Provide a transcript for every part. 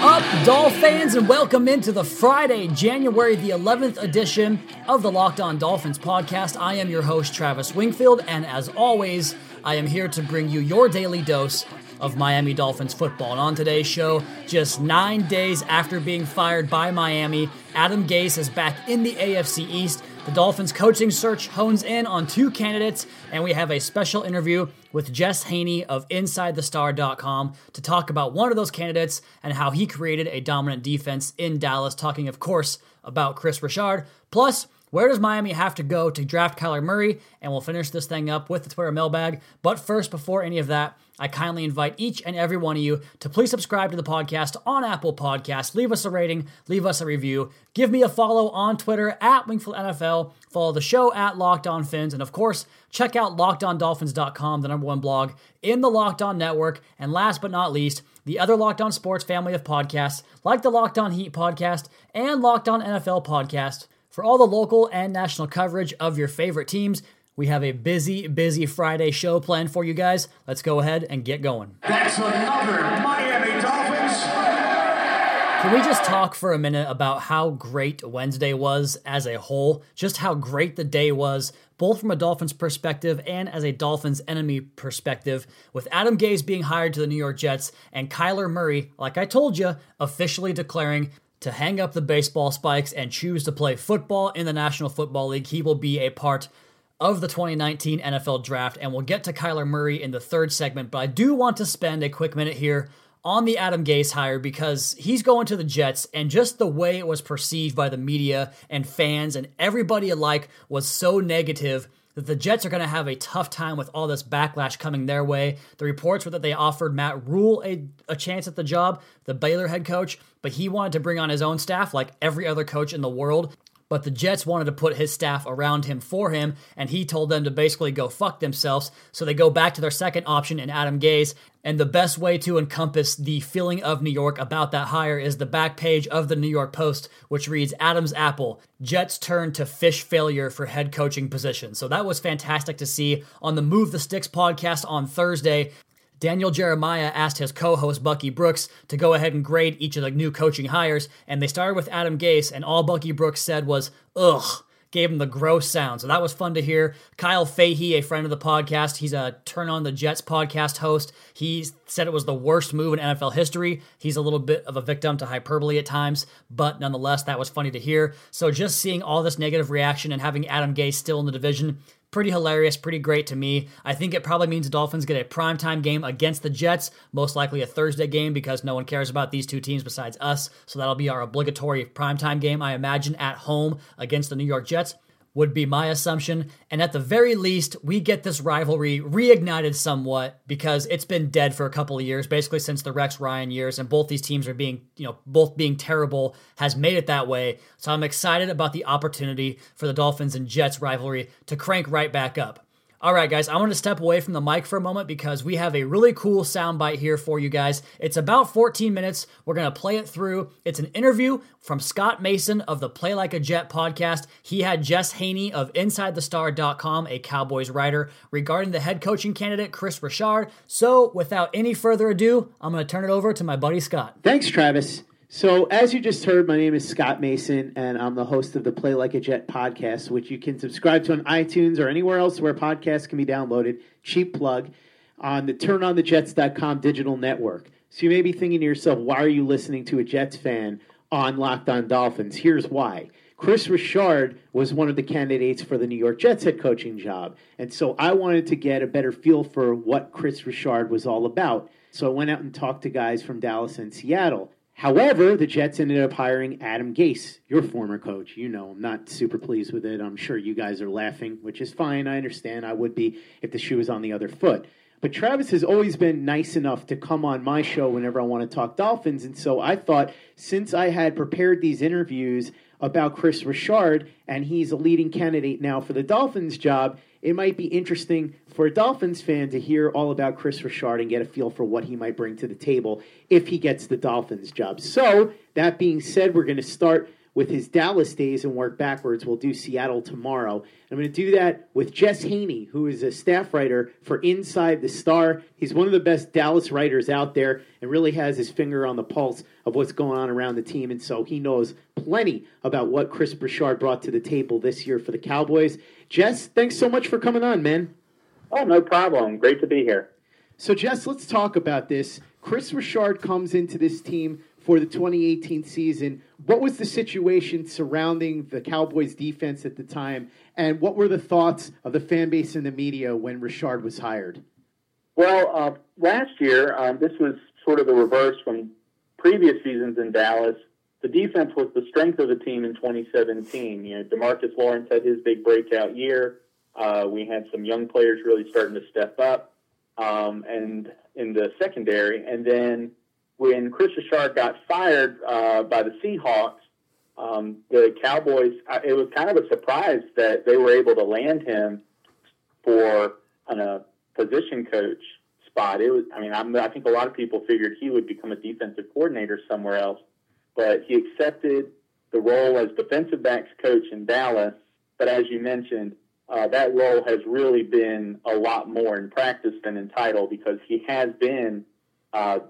up, Dolphins, and welcome into the Friday, January the 11th edition of the Locked On Dolphins podcast. I am your host, Travis Wingfield, and as always, I am here to bring you your daily dose of Miami Dolphins football. And on today's show, just nine days after being fired by Miami, Adam Gase is back in the AFC East. The Dolphins coaching search hones in on two candidates, and we have a special interview with Jess Haynie of InsideTheStar.com to talk about one of those candidates and how he created a dominant defense in Dallas, talking, of course, about Kris Richard. Plus, where does Miami have to go to draft Kyler Murray? And we'll finish this thing up with the Twitter mailbag. But first, before any of that, I kindly invite each and every one of you to please subscribe to the podcast on Apple Podcasts. Leave us a rating, leave us a review, give me a follow on Twitter at Wingfield NFL, follow the show at Locked On Fins, and of course, check out LockedOnDolphins.com, the number one blog in the Locked On Network. And last but not least, the other Locked On Sports family of podcasts, like the Locked On Heat podcast and Locked On NFL podcast, for all the local and national coverage of your favorite teams. We have a busy, busy Friday show planned for you guys. Let's go ahead and get going. That's another Miami Dolphins. Can we just talk for a minute about how great Wednesday was as a whole? Just how great the day was, both from a Dolphins perspective and as a Dolphins enemy perspective, with Adam Gase being hired to the New York Jets and Kyler Murray, like I told you, officially declaring to hang up the baseball spikes and choose to play football in the National Football League. He will be a part of the 2019 NFL Draft, and we'll get to Kyler Murray in the third segment. But I do want to spend a quick minute here on the Adam Gase hire because he's going to the Jets, and just the way it was perceived by the media and fans and everybody alike was so negative that the Jets are going to have a tough time with all this backlash coming their way. The reports were that they offered Matt Rhule a, a chance at the job, the Baylor head coach, but he wanted to bring on his own staff like every other coach in the world. But the Jets wanted to put his staff around him for him, and he told them to basically go fuck themselves. So they go back to their second option in Adam Gase. And the best way to encompass the feeling of New York about that hire is the back page of the New York Post, which reads Adam's Apple, Jets turn to fish failure for head coaching position. So that was fantastic to see on the Move the Sticks podcast on Thursday. Daniel Jeremiah asked his co host Bucky Brooks to go ahead and grade each of the new coaching hires, and they started with Adam Gase, and all Bucky Brooks said was, ugh. Gave him the gross sound. So that was fun to hear. Kyle Fahey, a friend of the podcast, he's a Turn on the Jets podcast host. He said it was the worst move in NFL history. He's a little bit of a victim to hyperbole at times, but nonetheless, that was funny to hear. So just seeing all this negative reaction and having Adam Gase still in the division, pretty hilarious, pretty great to me. I think it probably means the Dolphins get a primetime game against the Jets, most likely a Thursday game because no one cares about these two teams besides us. So that'll be our obligatory primetime game, I imagine, at home against the New York Jets. Would be my assumption. And at the very least, we get this rivalry reignited somewhat because it's been dead for a couple of years, basically since the Rex Ryan years, and both these teams are being, you know, both being terrible has made it that way. So I'm excited about the opportunity for the Dolphins and Jets rivalry to crank right back up. All right, guys, I want to step away from the mic for a moment because we have a really cool soundbite here for you guys. It's about 14 minutes. We're going to play it through. It's an interview from Scott Mason of the Play Like a Jet podcast. He had Jess Haynie of InsideTheStar.com, a Cowboys writer, regarding the head coaching candidate, Kris Richard. So, without any further ado, I'm going to turn it over to my buddy Scott. Thanks, Travis. So, as you just heard, my name is Scott Mason, and I'm the host of the Play Like a Jet podcast, which you can subscribe to on iTunes or anywhere else where podcasts can be downloaded. Cheap plug on the turnonthejets.com digital network. So, you may be thinking to yourself, why are you listening to a Jets fan on Locked On Dolphins? Here's why. Kris Richard was one of the candidates for the New York Jets head coaching job. And so I wanted to get a better feel for what Kris Richard was all about. So I went out and talked to guys from Dallas and Seattle. However, the Jets ended up hiring Adam Gase, your former coach. You know, I'm not super pleased with it. I'm sure you guys are laughing, which is fine. I understand. I would be if the shoe was on the other foot. But Travis has always been nice enough to come on my show whenever I want to talk Dolphins. And so I thought, since I had prepared these interviews about Kris Richard, and he's a leading candidate now for the Dolphins job, it might be interesting for a Dolphins fan to hear all about Kris Richard and get a feel for what he might bring to the table if he gets the Dolphins job. So, that being said, we're going to start with his Dallas days and work backwards. We'll do Seattle tomorrow. I'm going to do that with Jess Haynie, who is a staff writer for Inside the Star. He's one of the best Dallas writers out there and really has his finger on the pulse of what's going on around the team. And so he knows plenty about what Kris Richard brought to the table this year for the Cowboys. Jess, thanks so much for coming on, man. Oh, no problem. Great to be here. So, Jess, let's talk about this. Kris Richard comes into this team for the 2018 season. What was the situation surrounding the Cowboys defense at the time, and what were the thoughts of the fan base and the media when Richard was hired? Well, uh, last year, um, this was sort of the reverse from previous seasons in Dallas. The defense was the strength of the team in 2017. You know, Demarcus Lawrence had his big breakout year. Uh, we had some young players really starting to step up, um, and in the secondary, and then when Kris Richard got fired uh, by the Seahawks, um, the Cowboys, it was kind of a surprise that they were able to land him for a position coach spot. It was, I mean, I'm, I think a lot of people figured he would become a defensive coordinator somewhere else, but he accepted the role as defensive backs coach in Dallas. But as you mentioned, uh, that role has really been a lot more in practice than in title because he has been uh,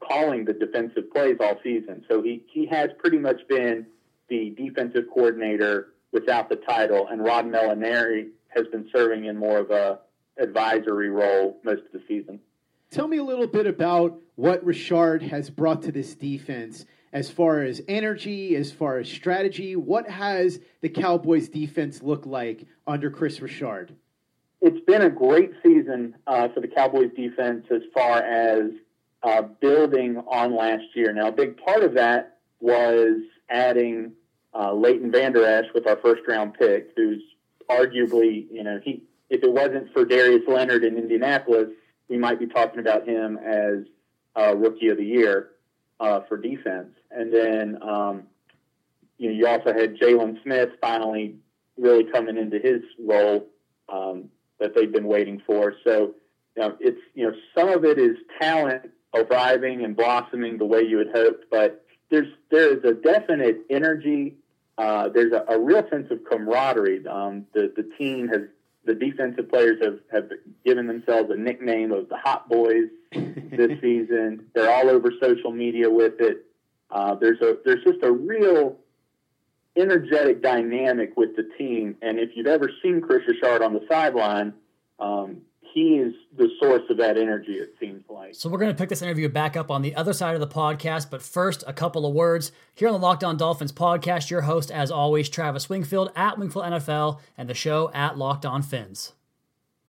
calling the defensive plays all season. So he, he has pretty much been the defensive coordinator without the title, and Rod Marinelli has been serving in more of a advisory role most of the season. Tell me a little bit about what Richard has brought to this defense as far as energy, as far as strategy. What has the Cowboys defense looked like under Kris Richard? It's been a great season uh, for the Cowboys defense as far as uh, building on last year. Now, a big part of that was adding uh, Leighton Vander Esch with our first round pick, who's arguably, you know, he if it wasn't for Darius Leonard in Indianapolis, we might be talking about him as uh, rookie of the year uh, for defense. And then, um, you know, you also had Jaylon Smith finally really coming into his role um, that they've been waiting for. So, you know, it's you know, some of it is talent arriving and blossoming the way you had hoped. But there's there is a definite energy. Uh, there's a, a, real sense of camaraderie. Um, the the team has the defensive players have, have given themselves a nickname of the Hot Boys this season. They're all over social media with it. Uh, there's a there's just a real energetic dynamic with the team. And if you've ever seen Kris Richard on the sideline, um, he is the source of that energy, it seems like. So we're going to pick this interview back up on the other side of the podcast. But first, a couple of words. Here on the Locked On Dolphins podcast, your host, as always, Travis Wingfield at Wingfield NFL and the show at Locked On Fins.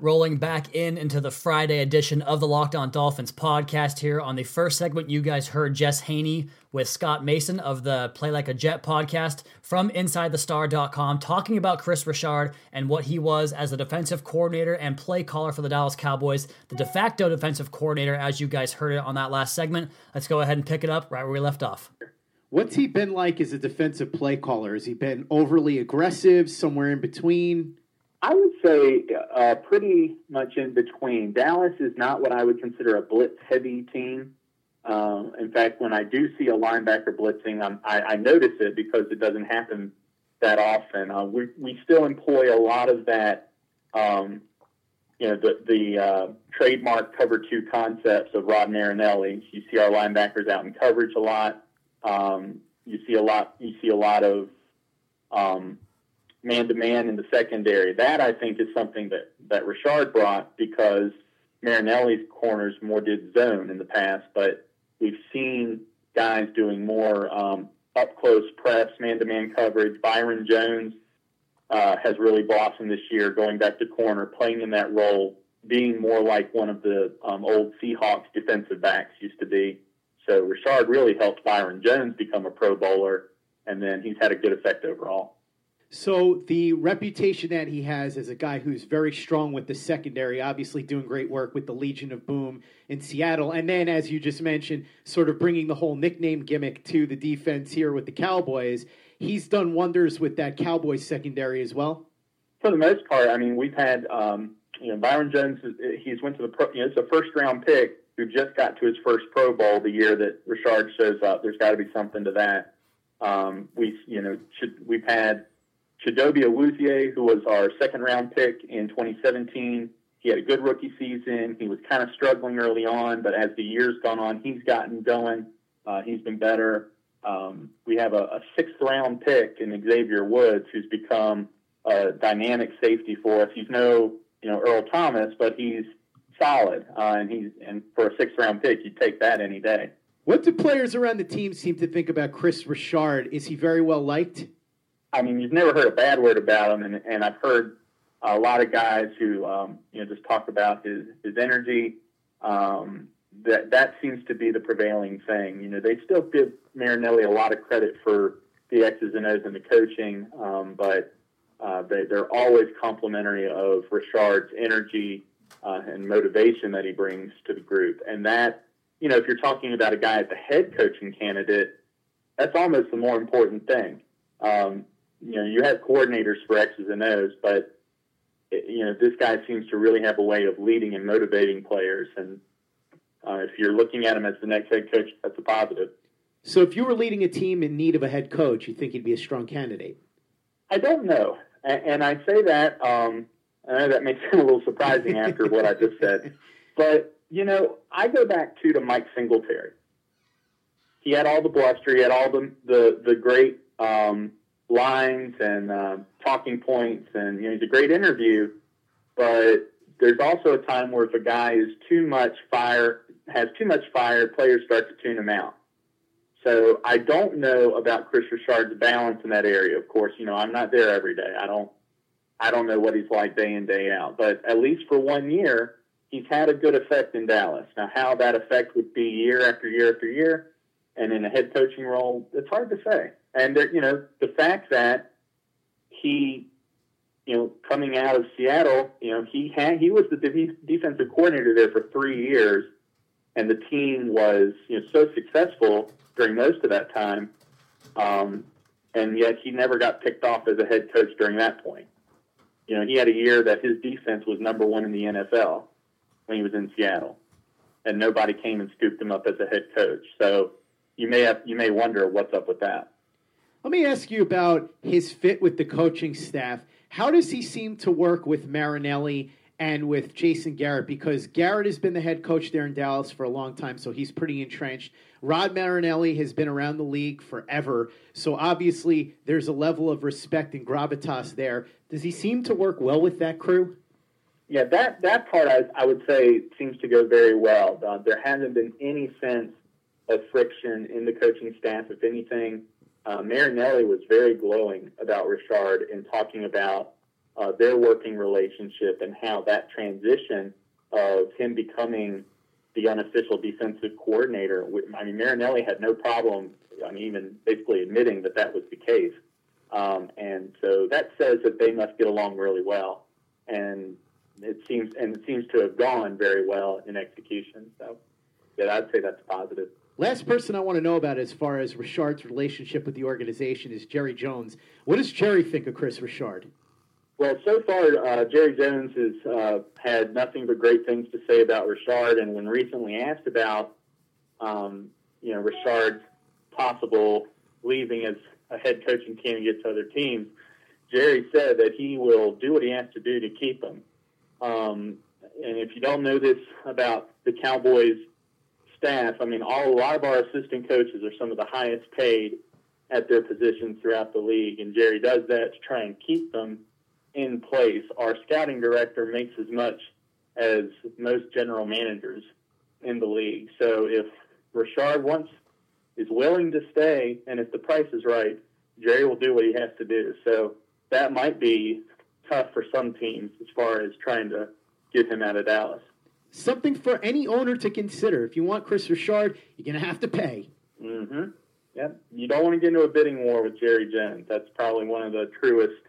Rolling back in into the Friday edition of the Locked On Dolphins podcast here. On the first segment, you guys heard Jess Haynie with Scott Mason of the Play Like a Jet podcast from InsideTheStar.com talking about Kris Richard and what he was as the defensive coordinator and play caller for the Dallas Cowboys, the de facto defensive coordinator, as you guys heard it on that last segment. Let's go ahead and pick it up right where we left off. What's he been like as a defensive play caller? Has he been overly aggressive, somewhere in between? I would say uh, pretty much in between. Dallas is not what I would consider a blitz heavy team. Um, in fact, when I do see a linebacker blitzing, I, I notice it because it doesn't happen that often. Uh, we, we still employ a lot of that, um, you know, the, the uh, trademark cover two concepts of Rod Marinelli. You see our linebackers out in coverage a lot. Um, you see a lot. You see a lot of um, man to man in the secondary. That I think is something that that Richard brought because Marinelli's corners more did zone in the past, but we've seen guys doing more um, up close press, man to man coverage. Byron Jones uh, has really blossomed this year, going back to corner, playing in that role, being more like one of the um, old Seahawks defensive backs used to be. So Richard really helped Byron Jones become a Pro Bowler, and then he's had a good effect overall. So the reputation that he has as a guy who's very strong with the secondary, obviously doing great work with the Legion of Boom in Seattle, and then as you just mentioned, sort of bringing the whole nickname gimmick to the defense here with the Cowboys. He's done wonders with that Cowboys secondary as well. For the most part, I mean, we've had um, you know Byron Jones. He's went to the pro, you know it's a first round pick who just got to his first Pro Bowl the year that Richard shows up. There's got to be something to that. Um, we you know should, we've had Chidobe Awuzie, who was our second round pick in 2017. He had a good rookie season. He was kind of struggling early on, but as the years gone on, he's gotten going. Uh, he's been better. Um, we have a, a, sixth round pick in Xavier Woods, who's become a dynamic safety for us. He's no, you know, Earl Thomas, but he's solid, uh, and he's and for a sixth round pick, you'd take that any day. What do players around the team seem to think about Kris Richard? Is he very well liked? I mean, you've never heard a bad word about him, and, and I've heard a lot of guys who um, you know just talk about his his energy. Um, that that seems to be the prevailing thing. You know, they still give Marinelli a lot of credit for the X's and O's and the coaching, um, but uh, they, they're always complimentary of Richard's energy uh, and motivation that he brings to the group. And that, you know, if you're talking about a guy as a head coaching candidate, that's almost the more important thing. Um, you know, you have coordinators for X's and O's, but you know, this guy seems to really have a way of leading and motivating players. And uh, if you're looking at him as the next head coach, that's a positive. So, if you were leading a team in need of a head coach, you think he'd be a strong candidate? I don't know, and, I say that. Um, I know that may sound a little surprising after what I just said, but you know, I go back to to Mike Singletary. He had all the bluster. He had all the the, the great um, lines and uh, talking points, and you know he's a great interview. But there's also a time where if a guy is too much fire, has too much fire, players start to tune him out. So I don't know about Kris Richard's balance in that area. Of course, you know I'm not there every day. I don't, I don't know what he's like day in day out. But at least for one year, he's had a good effect in Dallas. Now, how that effect would be year after year after year, and in a head coaching role, it's hard to say. And there, you know, the fact that he, you know, coming out of Seattle, you know, he had he was the defensive coordinator there for three years, and the team was you know so successful during most of that time, um, and yet he never got picked off as a head coach during that point. You know, he had a year that his defense was number one in the NFL when he was in Seattle, and nobody came and scooped him up as a head coach. So you may have you may wonder what's up with that. Let me ask you about his fit with the coaching staff. How does he seem to work with Marinelli and with Jason Garrett? Because Garrett has been the head coach there in Dallas for a long time, so he's pretty entrenched. Rod Marinelli has been around the league forever, so obviously there's a level of respect and gravitas there. Does he seem to work well with that crew? Yeah, that that part I, I would say seems to go very well. Uh, there hasn't been any sense of friction in the coaching staff. If anything, uh, Marinelli was very glowing about Richard in talking about uh, their working relationship and how that transition of him becoming the unofficial defensive coordinator. I mean, Marinelli had no problem, I mean, even basically admitting that that was the case. Um, and so that says that they must get along really well. And it seems, and it seems to have gone very well in execution. So, yeah, I'd say that's positive. Last person I want to know about as far as Richard's relationship with the organization is Jerry Jones. What does Jerry think of Kris Richard? Well, so far, uh, Jerry Jones has uh, had nothing but great things to say about Richard. And when recently asked about, um, you know, Richard's possible leaving as a head coaching candidate to other teams, Jerry said that he will do what he has to do to keep him. Um, and if you don't know this about the Cowboys staff, I mean, all, a lot of our assistant coaches are some of the highest paid at their positions throughout the league. And Jerry does that to try and keep them in place, our scouting director makes as much as most general managers in the league. So if Richard wants is willing to stay, and if the price is right, Jerry will do what he has to do. So that might be tough for some teams as far as trying to get him out of Dallas. Something for any owner to consider. If you want Kris Richard, you're going to have to pay. Mm-hmm. Yep. You don't want to get into a bidding war with Jerry Jones. That's probably one of the truest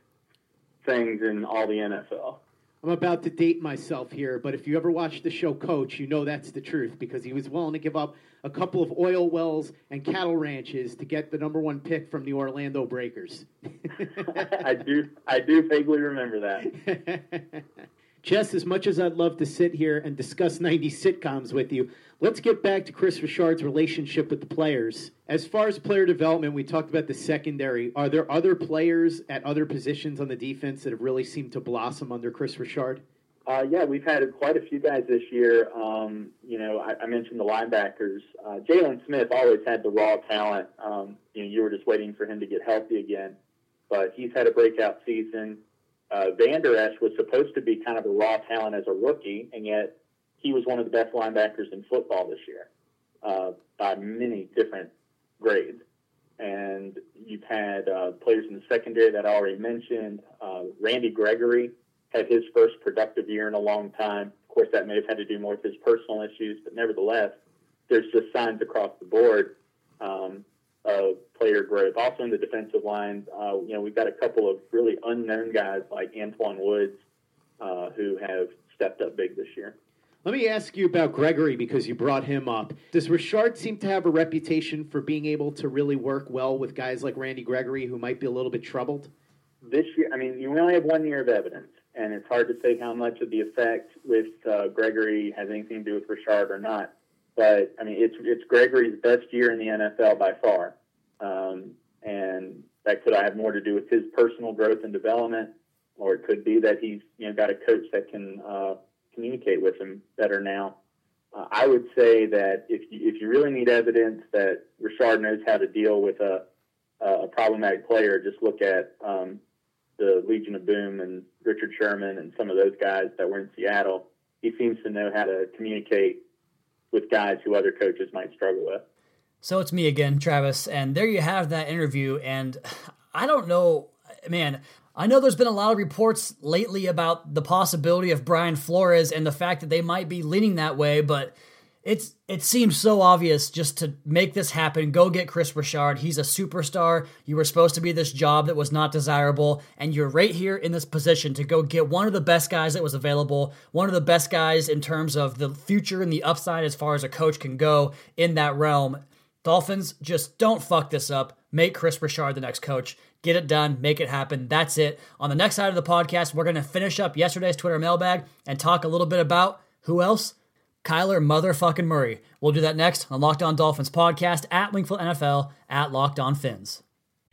things in all the NFL. I'm about to date myself here, but if you ever watched the show Coach, you know that's the truth because he was willing to give up a couple of oil wells and cattle ranches to get the number one pick from the Orlando Breakers. I do, I do vaguely remember that. Jess, as much as I'd love to sit here and discuss 90 sitcoms with you, let's get back to Kris Richard's relationship with the players. As far as player development, we talked about the secondary. Are there other players at other positions on the defense that have really seemed to blossom under Kris Richard? Uh, yeah, we've had quite a few guys this year. Um, you know, I, I, mentioned the linebackers. Uh, Jaylon Smith always had the raw talent. Um, you know, you were just waiting for him to get healthy again, but he's had a breakout season uh, Vander Esch was supposed to be kind of a raw talent as a rookie, and yet he was one of the best linebackers in football this year uh, by many different grades. And you've had uh, players in the secondary that I already mentioned. Uh, Randy Gregory had his first productive year in a long time. Of course, that may have had to do more with his personal issues, but nevertheless, there's just signs across the board um, of player growth. Also in the defensive line, uh, you know, we've got a couple of really unknown guys like Antwaun Woods uh, who have stepped up big this year. Let me ask you about Gregory because you brought him up. Does Richard seem to have a reputation for being able to really work well with guys like Randy Gregory who might be a little bit troubled? This year, I mean, you only have one year of evidence, and it's hard to say how much of the effect with uh, Gregory has anything to do with Richard or not. But I mean, it's it's Gregory's best year in the NFL by far, um, and that could have more to do with his personal growth and development, or it could be that he's you know got a coach that can uh, communicate with him better now. Uh, I would say that if you, if you really need evidence that Richard knows how to deal with a a problematic player, just look at um, the Legion of Boom and Richard Sherman and some of those guys that were in Seattle. He seems to know how to communicate with guys who other coaches might struggle with. So it's me again, Travis, and there you have that interview. And I don't know, man. I know there's been a lot of reports lately about the possibility of Brian Flores and the fact that they might be leaning that way, but it's it seems so obvious just to make this happen. Go get Kris Richard. He's a superstar. You were supposed to be this job that was not desirable, and you're right here in this position to go get one of the best guys that was available, one of the best guys in terms of the future and the upside as far as a coach can go in that realm. Dolphins, just don't fuck this up. Make Kris Richard the next coach. Get it done. Make it happen. That's it. On the next side of the podcast, we're going to finish up yesterday's Twitter mailbag and talk a little bit about who else? Kyler motherfucking Murray. We'll do that next on Locked On Dolphins podcast at Wingfield NFL at Locked On Fins.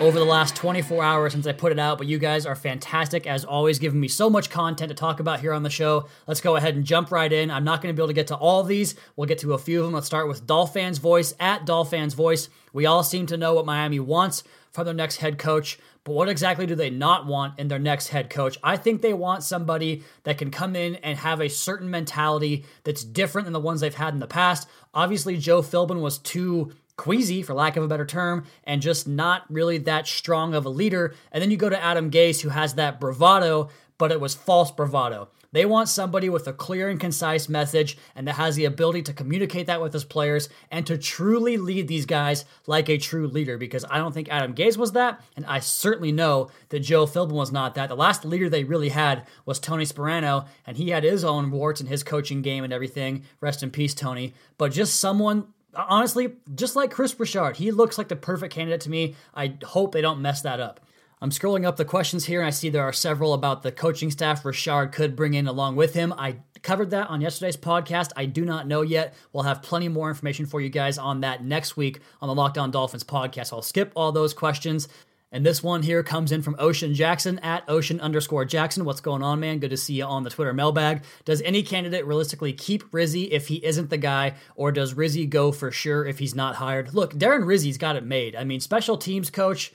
over the last 24 hours since I put it out, but you guys are fantastic as always, giving me so much content to talk about here on the show. Let's go ahead and jump right in. I'm not going to be able to get to all these. We'll get to a few of them. Let's start with Dolphins Voice at Dolphins Voice. We all seem to know what Miami wants from their next head coach, but what exactly do they not want in their next head coach? I think they want somebody that can come in and have a certain mentality that's different than the ones they've had in the past. Obviously, Joe Philbin was too queasy, for lack of a better term, and just not really that strong of a leader. And then you go to Adam Gase, who has that bravado, but it was false bravado. They want somebody with a clear and concise message and that has the ability to communicate that with his players and to truly lead these guys like a true leader because I don't think Adam Gase was that, and I certainly know that Joe Philbin was not that. The last leader they really had was Tony Sparano, and he had his own warts in his coaching game and everything. Rest in peace, Tony. But just someone honestly, just like Kris Richard, he looks like the perfect candidate to me. I hope they don't mess that up. I'm scrolling up the questions here and I see there are several about the coaching staff Richard could bring in along with him. I covered that on yesterday's podcast. I do not know yet. We'll have plenty more information for you guys on that next week on the Locked On Dolphins podcast. I'll skip all those questions. And this one here comes in from Ocean Jackson at Ocean underscore Jackson. What's going on, man? Good to see you on the Twitter mailbag. Does any candidate realistically keep Rizzi if he isn't the guy, or does Rizzi go for sure if he's not hired? Look, Darren Rizzi's got it made. I mean, special teams coach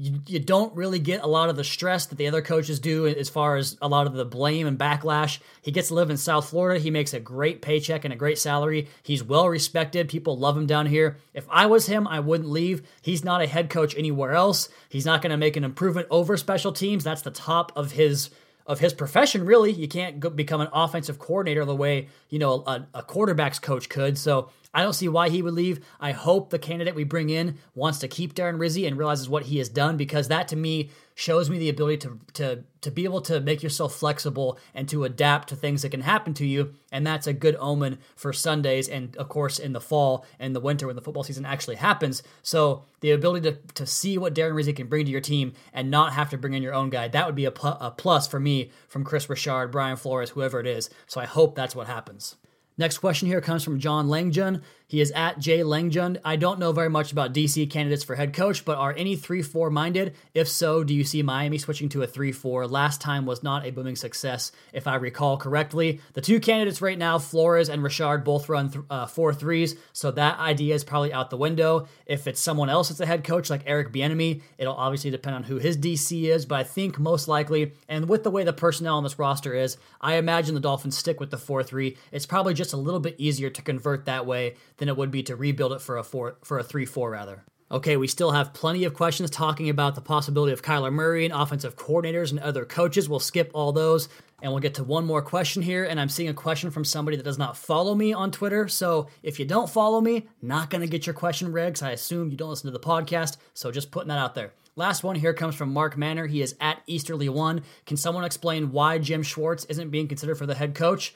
you, you don't really get a lot of the stress that the other coaches do as far as a lot of the blame and backlash. He gets to live in South Florida. He makes a great paycheck and a great salary. He's well respected. People love him down here. If I was him, I wouldn't leave. He's not a head coach anywhere else. He's not going to make an improvement over special teams. That's the top of his of his profession, really. You can't go become an offensive coordinator the way, you know, a, a quarterback's coach could. So I don't see why he would leave. I hope the candidate we bring in wants to keep Darren Rizzi and realizes what he has done because that to me shows me the ability to to to be able to make yourself flexible and to adapt to things that can happen to you and that's a good omen for Sundays and of course in the fall and the winter when the football season actually happens. So the ability to to see what Darren Rizzi can bring to your team and not have to bring in your own guy that would be a, pl- a plus for me from Kris Richard, Brian Flores, whoever it is. So I hope that's what happens. Next question here comes from John Langjun. He is at Jay Langjun. I don't know very much about DC candidates for head coach, but are any 3 4 minded? If so, do you see Miami switching to a 3 4? Last time was not a booming success, if I recall correctly. The two candidates right now, Flores and Richard, both run th- uh, four threes, so that idea is probably out the window. If it's someone else that's a head coach, like Eric Bieniemy, it'll obviously depend on who his DC is, but I think most likely, and with the way the personnel on this roster is, I imagine the Dolphins stick with the 4 3. It's probably just a little bit easier to convert that way than it would be to rebuild it for a four for a three four rather. Okay, we still have plenty of questions talking about the possibility of Kyler Murray and offensive coordinators and other coaches. We'll skip all those and we'll get to one more question here. And I'm seeing a question from somebody that does not follow me on Twitter. So if you don't follow me, not going to get your question, Regs. I assume you don't listen to the podcast. So just putting that out there. Last one here comes from Mark Manner. He is at Easterly1. Can someone explain why Jim Schwartz isn't being considered for the head coach?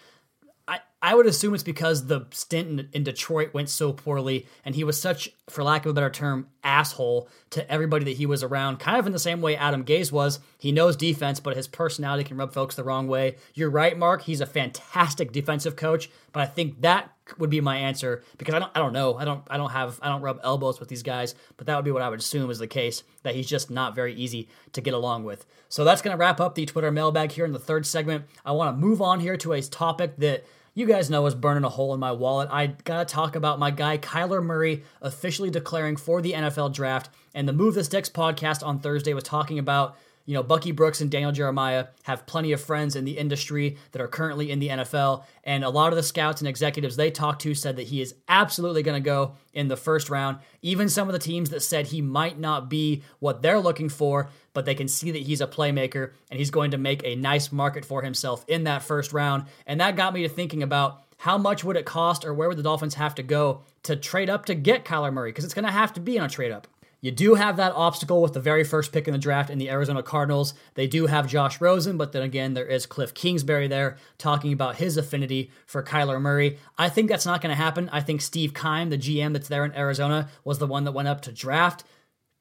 I would assume it's because the stint in, in, Detroit went so poorly, and he was such, for lack of a better term, asshole to everybody that he was around. Kind of in the same way Adam Gase was. He knows defense, but his personality can rub folks the wrong way. You're right, Mark. He's a fantastic defensive coach, but I think that would be my answer because I don't, I don't know. I don't, I don't have, I don't rub elbows with these guys, but that would be what I would assume is the case. That he's just not very easy to get along with. So that's going to wrap up the Twitter mailbag here in the third segment. I want to move on here to a topic that you guys know is burning a hole in my wallet. I gotta talk about my guy Kyler Murray officially declaring for the NFL draft. And the Move This Sticks podcast on Thursday was talking about You know, Bucky Brooks and Daniel Jeremiah have plenty of friends in the industry that are currently in the NFL. And a lot of the scouts and executives they talked to said that he is absolutely going to go in the first round. Even some of the teams that said he might not be what they're looking for, but they can see that he's a playmaker and he's going to make a nice market for himself in that first round. And that got me to thinking about how much would it cost or where would the Dolphins have to go to trade up to get Kyler Murray? Because it's going to have to be on a trade up. You do have that obstacle with the very first pick in the draft in the Arizona Cardinals. They do have Josh Rosen, but then again, there is Cliff Kingsbury there talking about his affinity for Kyler Murray. I think that's not going to happen. I think Steve Keim, the GM that's there in Arizona, was the one that went up to draft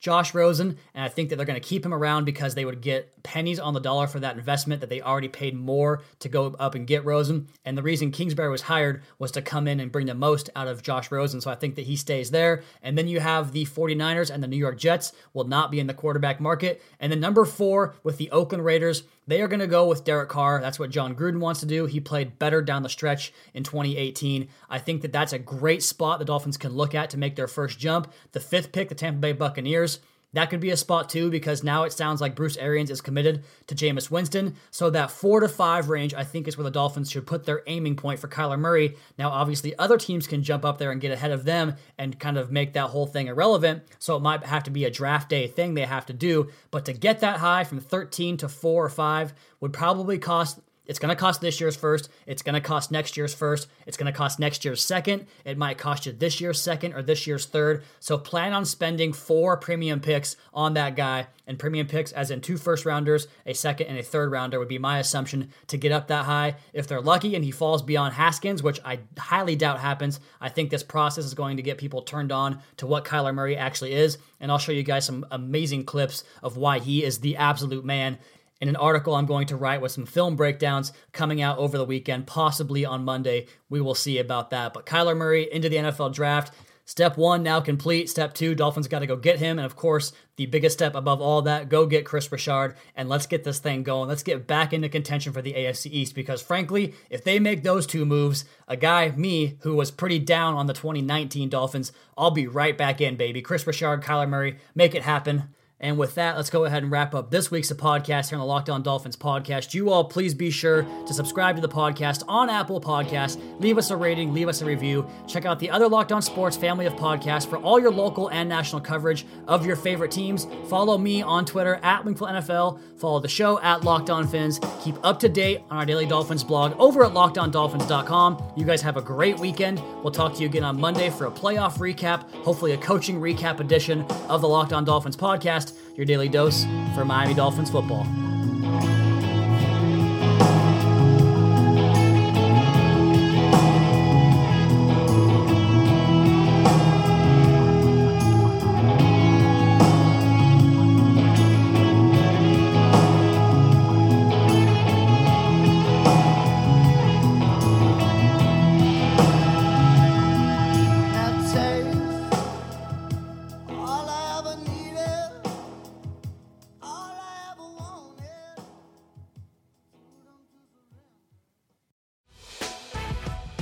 Josh Rosen, and I think that they're going to keep him around because they would get pennies on the dollar for that investment that they already paid more to go up and get Rosen. And the reason Kingsbury was hired was to come in and bring the most out of Josh Rosen. So I think that he stays there. And then you have the 49ers and the New York Jets will not be in the quarterback market. And then number four with the Oakland Raiders, they are going to go with Derek Carr. That's what Jon Gruden wants to do. He played better down the stretch in 2018. I think that that's a great spot the Dolphins can look at to make their first jump. The fifth pick, the Tampa Bay Buccaneers. That could be a spot too because now it sounds like Bruce Arians is committed to Jameis Winston. So that four to five range, I think, is where the Dolphins should put their aiming point for Kyler Murray. Now, obviously, other teams can jump up there and get ahead of them and kind of make that whole thing irrelevant. So it might have to be a draft day thing they have to do. But to get that high from 13 to four or five would probably cost it's going to cost this year's first. It's going to cost next year's first. It's going to cost next year's second. It might cost you this year's second or this year's third. So plan on spending four premium picks on that guy. And premium picks, as in two first rounders, a second, and a third rounder, would be my assumption to get up that high. If they're lucky and he falls beyond Haskins, which I highly doubt happens, I think this process is going to get people turned on to what Kyler Murray actually is. And I'll show you guys some amazing clips of why he is the absolute man in an article I'm going to write with some film breakdowns coming out over the weekend, possibly on Monday. We will see about that. But Kyler Murray into the NFL draft. Step one now complete. Step two, Dolphins got to go get him. And of course, the biggest step above all that, go get Kris Richard and let's get this thing going. Let's get back into contention for the AFC East because, frankly, if they make those two moves, a guy, me, who was pretty down on the 2019 Dolphins, I'll be right back in, baby. Kris Richard, Kyler Murray, make it happen. And with that, let's go ahead and wrap up this week's podcast here on the Locked On Dolphins podcast. You all, please be sure to subscribe to the podcast on Apple Podcasts. Leave us a rating, leave us a review. Check out the other Locked On Sports family of podcasts for all your local and national coverage of your favorite teams. Follow me on Twitter at Wingfield NFL. Follow the show at Locked On Fins. Keep up to date on our Daily Dolphins blog over at LockedOnDolphins.com. You guys have a great weekend. We'll talk to you again on Monday for a playoff recap, hopefully a coaching recap edition of the Locked On Dolphins podcast your daily dose for Miami Dolphins football.